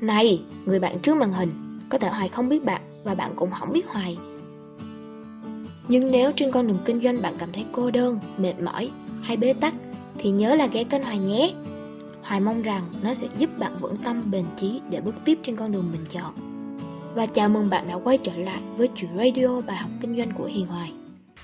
Này, người bạn trước màn hình, có thể Hoài không biết bạn và bạn cũng không biết Hoài. Nhưng nếu trên con đường kinh doanh bạn cảm thấy cô đơn, mệt mỏi hay bế tắc thì nhớ là ghé kênh Hoài nhé. Hoài mong rằng nó sẽ giúp bạn vững tâm bền chí để bước tiếp trên con đường mình chọn. Và chào mừng bạn đã quay trở lại với chuyện radio bài học kinh doanh của Hiền Hoài.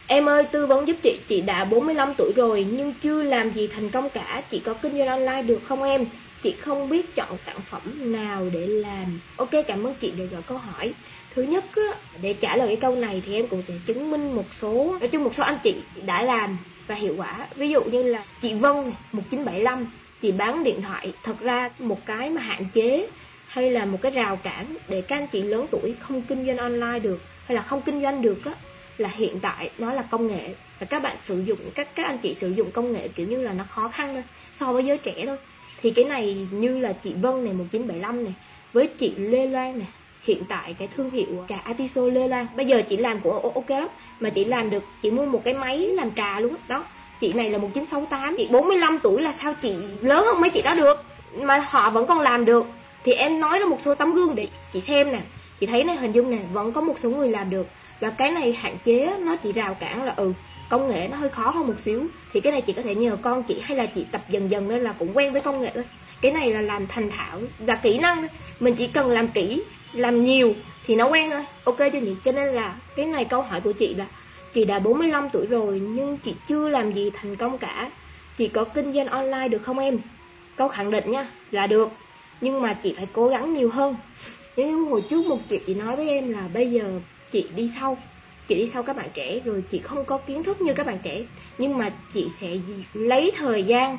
Em ơi, tư vấn giúp chị, chị đã 45 tuổi rồi nhưng chưa làm gì thành công cả, chị có kinh doanh online được không em? Chị không biết chọn sản phẩm nào để làm. Ok, cảm ơn chị đã gửi câu hỏi. Thứ nhất, á, để trả lời cái câu này thì em cũng sẽ chứng minh một số, nói chung một số anh chị đã làm và hiệu quả. Ví dụ như là chị Vân 1975, chị bán điện thoại. Thật ra một cái mà hạn chế hay là một cái rào cản để các anh chị lớn tuổi không kinh doanh online được hay là không kinh doanh được á là hiện tại nó là công nghệ và các bạn sử dụng các các anh chị sử dụng công nghệ kiểu như là nó khó khăn thôi so với giới trẻ thôi thì cái này như là chị Vân này 1975 này, với chị Lê Loan này. Hiện tại cái thương hiệu trà Atiso Lê Loan, bây giờ chị làm của ok lắm, mà chị làm được, chị mua một cái máy làm trà luôn đó, chị này là 1968 chị 45 tuổi là sao chị lớn hơn mấy chị đó được, mà họ vẫn còn làm được. Thì em nói ra một số tấm gương để chị xem nè. Chị thấy này, hình dung nè, vẫn có một số người làm được. Và cái này hạn chế, nó chỉ rào cản là ừ công nghệ nó hơi khó hơn một xíu. Thì cái này chị có thể nhờ con chị hay là chị tập dần dần nên là cũng quen với công nghệ thôi. Cái này là làm thành thạo, là kỹ năng. Mình chỉ cần làm kỹ, làm nhiều thì nó quen thôi. Ok cho chị cho nên là cái này câu hỏi của chị là, chị đã 45 tuổi rồi nhưng chị chưa làm gì thành công cả. Chị có kinh doanh online được không em? Câu khẳng định nha, là được. Nhưng mà chị phải cố gắng nhiều hơn. Nếu hồi trước một chị chị nói với em là bây giờ chị đi sau chị đi sau các bạn trẻ rồi chị không có kiến thức như các bạn trẻ. Nhưng mà chị sẽ lấy thời gian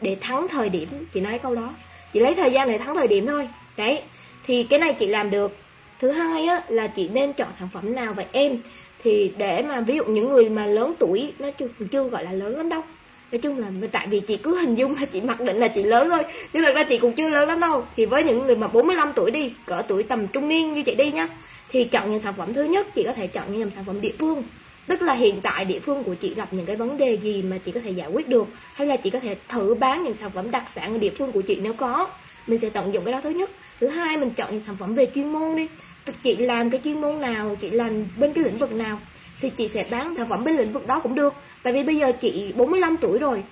để thắng thời điểm. Chị nói câu đó. Chị lấy thời gian để thắng thời điểm thôi. Đấy. Thì cái này chị làm được. Thứ hai á là chị nên chọn sản phẩm nào vậy em? Thì để mà ví dụ những người mà lớn tuổi nó chưa, chưa gọi là lớn lắm đâu. Nói chung là tại vì chị cứ hình dung là chị mặc định là chị lớn thôi. Chứ thật ra chị cũng chưa lớn lắm đâu. Thì với những người mà 45 tuổi đi cỡ tuổi tầm trung niên như chị đi nhá thì chọn những sản phẩm thứ nhất, chị có thể chọn những sản phẩm địa phương. Tức là hiện tại địa phương của chị gặp những cái vấn đề gì mà chị có thể giải quyết được? Hay là chị có thể thử bán những sản phẩm đặc sản ở địa phương của chị nếu có? Mình sẽ tận dụng cái đó thứ nhất. Thứ hai, mình chọn những sản phẩm về chuyên môn đi. Chị làm cái chuyên môn nào, chị làm bên cái lĩnh vực nào, thì chị sẽ bán sản phẩm bên lĩnh vực đó cũng được. Tại vì bây giờ chị 45 tuổi rồi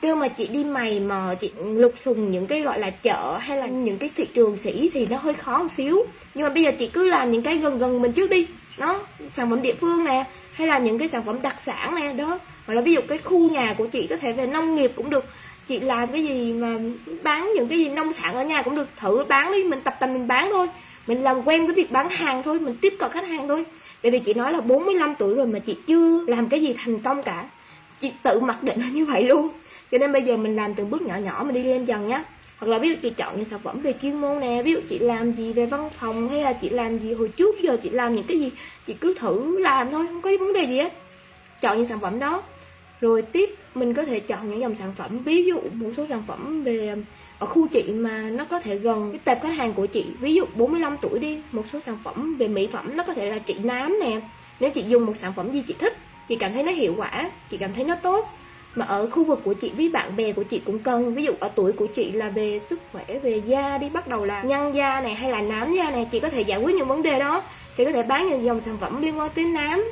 kêu mà chị đi mày mà chị lục sùng những cái gọi là chợ hay là những cái thị trường sĩ thì nó hơi khó một xíu. Nhưng mà bây giờ chị cứ làm những cái gần gần mình trước đi. Nó, sản phẩm địa phương nè, hay là những cái sản phẩm đặc sản nè, đó. Hoặc là ví dụ cái khu nhà của chị có thể về nông nghiệp cũng được. Chị làm cái gì mà bán những cái gì nông sản ở nhà cũng được. Thử bán đi, mình tập tành mình bán thôi. Mình làm quen với việc bán hàng thôi, mình tiếp cận khách hàng thôi. Bởi vì chị nói là 45 tuổi rồi mà chị chưa làm cái gì thành công cả. Chị tự mặc định là như vậy luôn cho nên bây giờ mình làm từng bước nhỏ nhỏ mình đi lên dần nhá hoặc là ví dụ chị chọn những sản phẩm về chuyên môn nè, ví dụ chị làm gì về văn phòng hay là chị làm gì hồi trước giờ chị làm những cái gì, chị cứ thử làm thôi, không có vấn đề gì hết. Chọn những sản phẩm đó. Rồi tiếp mình có thể chọn những dòng sản phẩm, ví dụ một số sản phẩm về, ở khu chị mà nó có thể gần cái tệp khách hàng của chị. Ví dụ 45 tuổi đi, một số sản phẩm về mỹ phẩm nó có thể là trị nám nè. Nếu chị dùng một sản phẩm gì chị thích, chị cảm thấy nó hiệu quả, chị cảm thấy nó tốt mà ở khu vực của chị với bạn bè của chị cũng cần ví dụ ở tuổi của chị là về sức khỏe về da đi bắt đầu là nhăn da này hay là nám da này chị có thể giải quyết những vấn đề đó. Chị có thể bán những dòng sản phẩm liên quan tới nám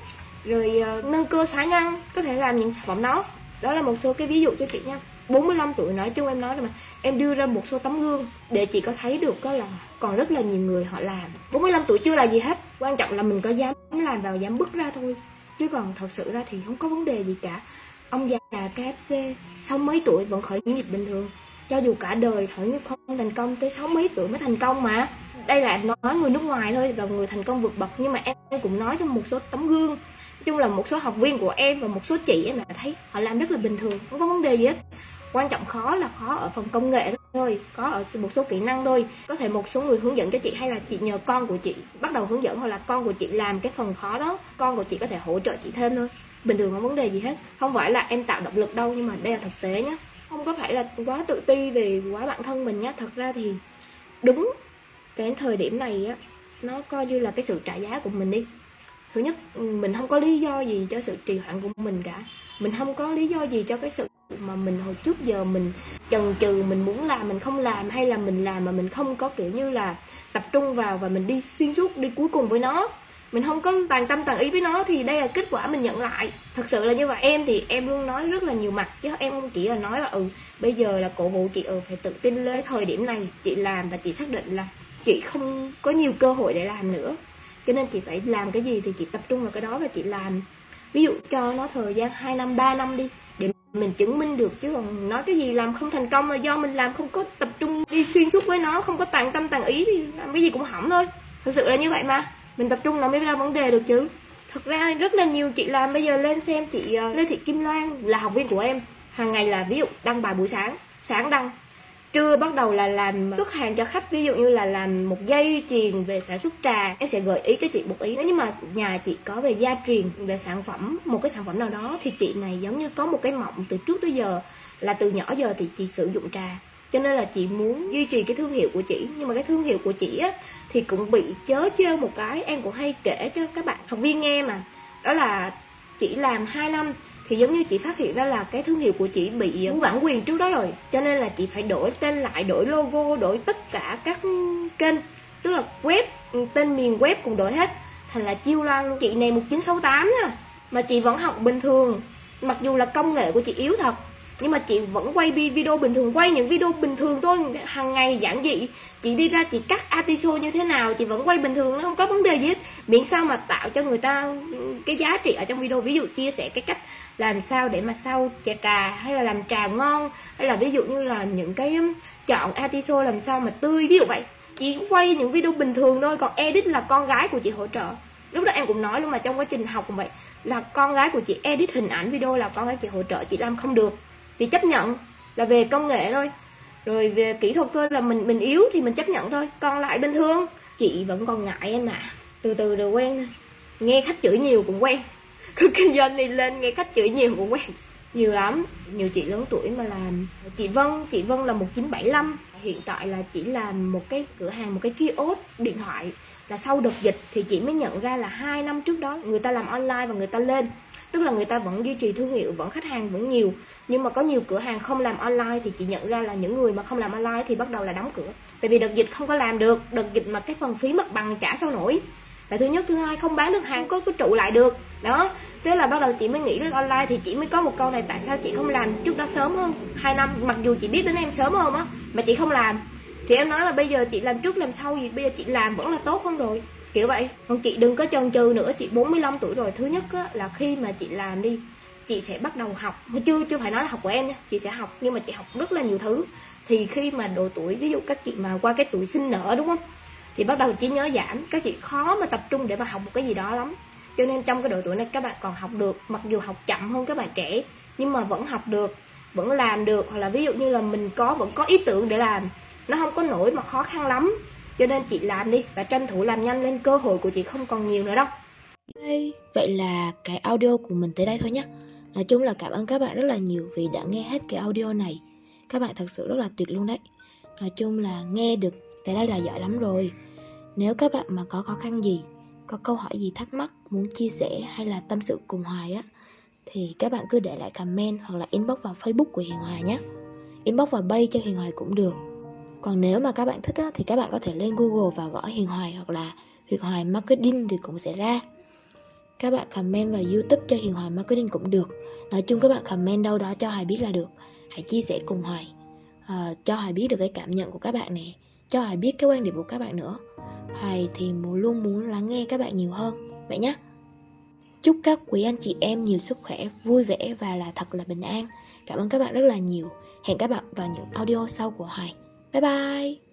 rồi uh, nâng cơ xóa nhăn có thể làm những sản phẩm đó. Đó là một số cái ví dụ cho chị nha. 45 tuổi nói chung em nói rồi mà em đưa ra một số tấm gương để chị có thấy được có là còn rất là nhiều người họ làm. 45 tuổi chưa là gì hết quan trọng là mình có dám làm vào dám bước ra thôi. Chứ còn thật sự ra thì không có vấn đề gì cả ông già KFC sáu mấy tuổi vẫn khởi nghiệp bình thường. Cho dù cả đời khởi nghiệp không thành công, tới sáu mấy tuổi mới thành công mà. Đây là nói người nước ngoài thôi và người thành công vượt bậc, nhưng mà em cũng nói cho một số tấm gương. Nói chung là một số học viên của em và một số chị em là thấy họ làm rất là bình thường, không có vấn đề gì hết. Quan trọng khó là khó ở phần công nghệ thôi, có ở một số kỹ năng thôi. Có thể một số người hướng dẫn cho chị hay là chị nhờ con của chị, bắt đầu hướng dẫn hoặc là con của chị làm cái phần khó đó, con của chị có thể hỗ trợ chị thêm thôi bình thường không vấn đề gì hết. Không phải là em tạo động lực đâu, nhưng mà đây là thực tế nhé không có phải là quá tự ti về quá bản thân mình nhé thật ra thì đúng cái thời điểm này á, nó coi như là cái sự trả giá của mình đi. Thứ nhất, mình không có lý do gì cho sự trì hoãn của mình cả. Mình không có lý do gì cho cái sự mà mình hồi trước giờ mình chần chừ, mình muốn làm, mình không làm, hay là mình làm mà mình không có, kiểu như là, tập trung vào và mình đi xuyên suốt, đi cuối cùng với nó mình không có toàn tâm toàn ý với nó thì đây là kết quả mình nhận lại. Thật sự là như vậy. Em thì em luôn nói rất là nhiều mặt, chứ em không chỉ là nói là ừ bây giờ là cổ vũ chị ừ phải tự tin lên thời điểm này, chị làm và chị xác định là chị không có nhiều cơ hội để làm nữa. Cho nên chị phải làm cái gì thì chị tập trung vào cái đó và chị làm. Ví dụ cho nó thời gian 2 năm 3 năm đi, để mình chứng minh được chứ còn nói cái gì làm không thành công là do mình làm không có tập trung đi xuyên suốt với nó, không có toàn tâm toàn ý thì làm cái gì cũng hỏng thôi. Thực sự là như vậy mà mình tập trung nó mới ra vấn đề được chứ. Thật ra rất là nhiều chị làm bây giờ lên xem chị ờ, lê thị kim loan là học viên của em. Hàng ngày là ví dụ đăng bài buổi sáng sáng đăng. Trưa bắt đầu là làm xuất hàng cho khách, ví dụ như là làm một dây chuyền về sản xuất trà. Em sẽ gợi ý cho chị một ý. Nếu như mà nhà chị có về gia truyền về sản phẩm, một cái sản phẩm nào đó, thì chị này giống như có một cái mộng từ trước tới giờ, là từ nhỏ giờ thì chị sử dụng trà cho nên là chị muốn duy trì cái thương hiệu của chị. Nhưng mà cái thương hiệu của chị á thì cũng bị chớ trêu một cái. Em cũng hay kể cho các bạn học viên nghe mà. Đó là chỉ làm 2 năm thì giống như chị phát hiện ra là cái thương hiệu của chị bị muốn bản quyền trước đó rồi. Cho nên là chị phải đổi tên lại đổi logo đổi tất cả các kênh. Tức là web tên miền web cũng đổi hết. Thành là chiêu loan luôn. Chị này 1968 nha. Mà chị vẫn học bình thường. Mặc dù là công nghệ của chị yếu thật nhưng mà chị vẫn quay video bình thường, quay những video bình thường thôi, hàng ngày giản dị. Chị đi ra, chị cắt artiso như thế nào, chị vẫn quay bình thường, nó không có vấn đề gì hết. Miễn sao mà tạo cho người ta cái giá trị ở trong video. Ví dụ chia sẻ cái cách làm sao để mà sau chè trà, hay là làm trà ngon, hay là ví dụ như là những cái um, chọn artiso làm sao mà tươi, ví dụ vậy. Chị quay những video bình thường thôi, còn edit là con gái của chị hỗ trợ. Lúc đó em cũng nói luôn mà trong quá trình học cũng vậy, là con gái của chị edit hình ảnh video là con gái chị hỗ trợ, chị làm không được thì chấp nhận là về công nghệ thôi. Rồi về kỹ thuật thôi, là mình mình yếu thì mình chấp nhận thôi. Còn lại bình thường, chị vẫn còn ngại em ạ. À. từ từ rồi quen nghe khách chửi nhiều cũng quen. Cứ kinh doanh đi lên nghe khách chửi nhiều cũng quen. Nhiều lắm. Nhiều chị lớn tuổi mà làm. Chị Vân chị Vân là 1975 hiện tại là chỉ làm một cái cửa hàng, một cái kiosk điện thoại. Là sau đợt dịch thì chị mới nhận ra là hai năm trước đó người ta làm online và người ta lên tức là người ta vẫn duy trì thương hiệu, vẫn khách hàng vẫn nhiều. Nhưng mà có nhiều cửa hàng không làm online thì chị nhận ra là những người mà không làm online thì bắt đầu là đóng cửa. Tại vì đợt dịch không có làm được. Đợt dịch mà cái phần phí mặt bằng trả sao nổi. Là thứ nhất, thứ hai, không bán được hàng, có có trụ lại được. Đó. Thế là bắt đầu chị mới nghĩ đến online thì chị mới có một câu này, tại sao chị không làm trước đó sớm hơn? Hai năm, mặc dù chị biết đến em sớm hơn á, mà chị không làm. Thì em nói là, bây giờ chị làm trước làm sau gì? Bây giờ chị làm vẫn là tốt hơn rồi kiểu vậy. Còn chị đừng có chần chừ nữa chị 45 tuổi rồi. Thứ nhất á, là khi mà chị làm đi chị sẽ bắt đầu học. Chưa chưa phải nói là học của em nha chị sẽ học. Nhưng mà chị học rất là nhiều thứ. Thì khi mà độ tuổi ví dụ các chị mà qua cái tuổi sinh nở đúng không? Thì bắt đầu trí nhớ giảm. Các chị khó mà tập trung để mà học một cái gì đó lắm. Cho nên trong cái độ tuổi này các bạn còn học được. Mặc dù học chậm hơn các bạn trẻ nhưng mà vẫn học được vẫn làm được. Hoặc là ví dụ như là mình có vẫn có ý tưởng để làm. Nó không có nổi mà khó khăn lắm cho nên chị làm đi và tranh thủ làm nhanh lên cơ hội của chị không còn nhiều nữa đâu. Hey, vậy là cái audio của mình tới đây thôi nhé Nói chung là cảm ơn các bạn rất là nhiều vì đã nghe hết cái audio này. Các bạn thật sự rất là tuyệt luôn đấy. Nói chung là nghe được tới đây là giỏi lắm rồi. Nếu các bạn mà có khó khăn gì Có câu hỏi gì thắc mắc Muốn chia sẻ hay là tâm sự cùng Hoài á Thì các bạn cứ để lại comment Hoặc là inbox vào facebook của Hiền Hoài nhé Inbox vào bay cho Hiền Hoài cũng được. Còn nếu mà các bạn thích á, thì các bạn có thể lên Google và gõ Hiền Hoài Hoặc là Hiền Hoài Marketing thì cũng sẽ ra. Các bạn comment vào youtube cho Hiền Hoài Marketing cũng được. Nói chung các bạn comment đâu đó cho Hoài biết là được. Hãy chia sẻ cùng Hoài. À, Cho Hoài biết được cái cảm nhận của các bạn nè. Cho Hoài biết cái quan điểm của các bạn nữa. Hoài thì luôn muốn lắng nghe các bạn nhiều hơn. Vậy nhé Chúc các quý anh chị em nhiều sức khỏe, vui vẻ và là thật là bình an. Cảm ơn các bạn rất là nhiều. Hẹn các bạn vào những audio sau của Hoài. 拜拜。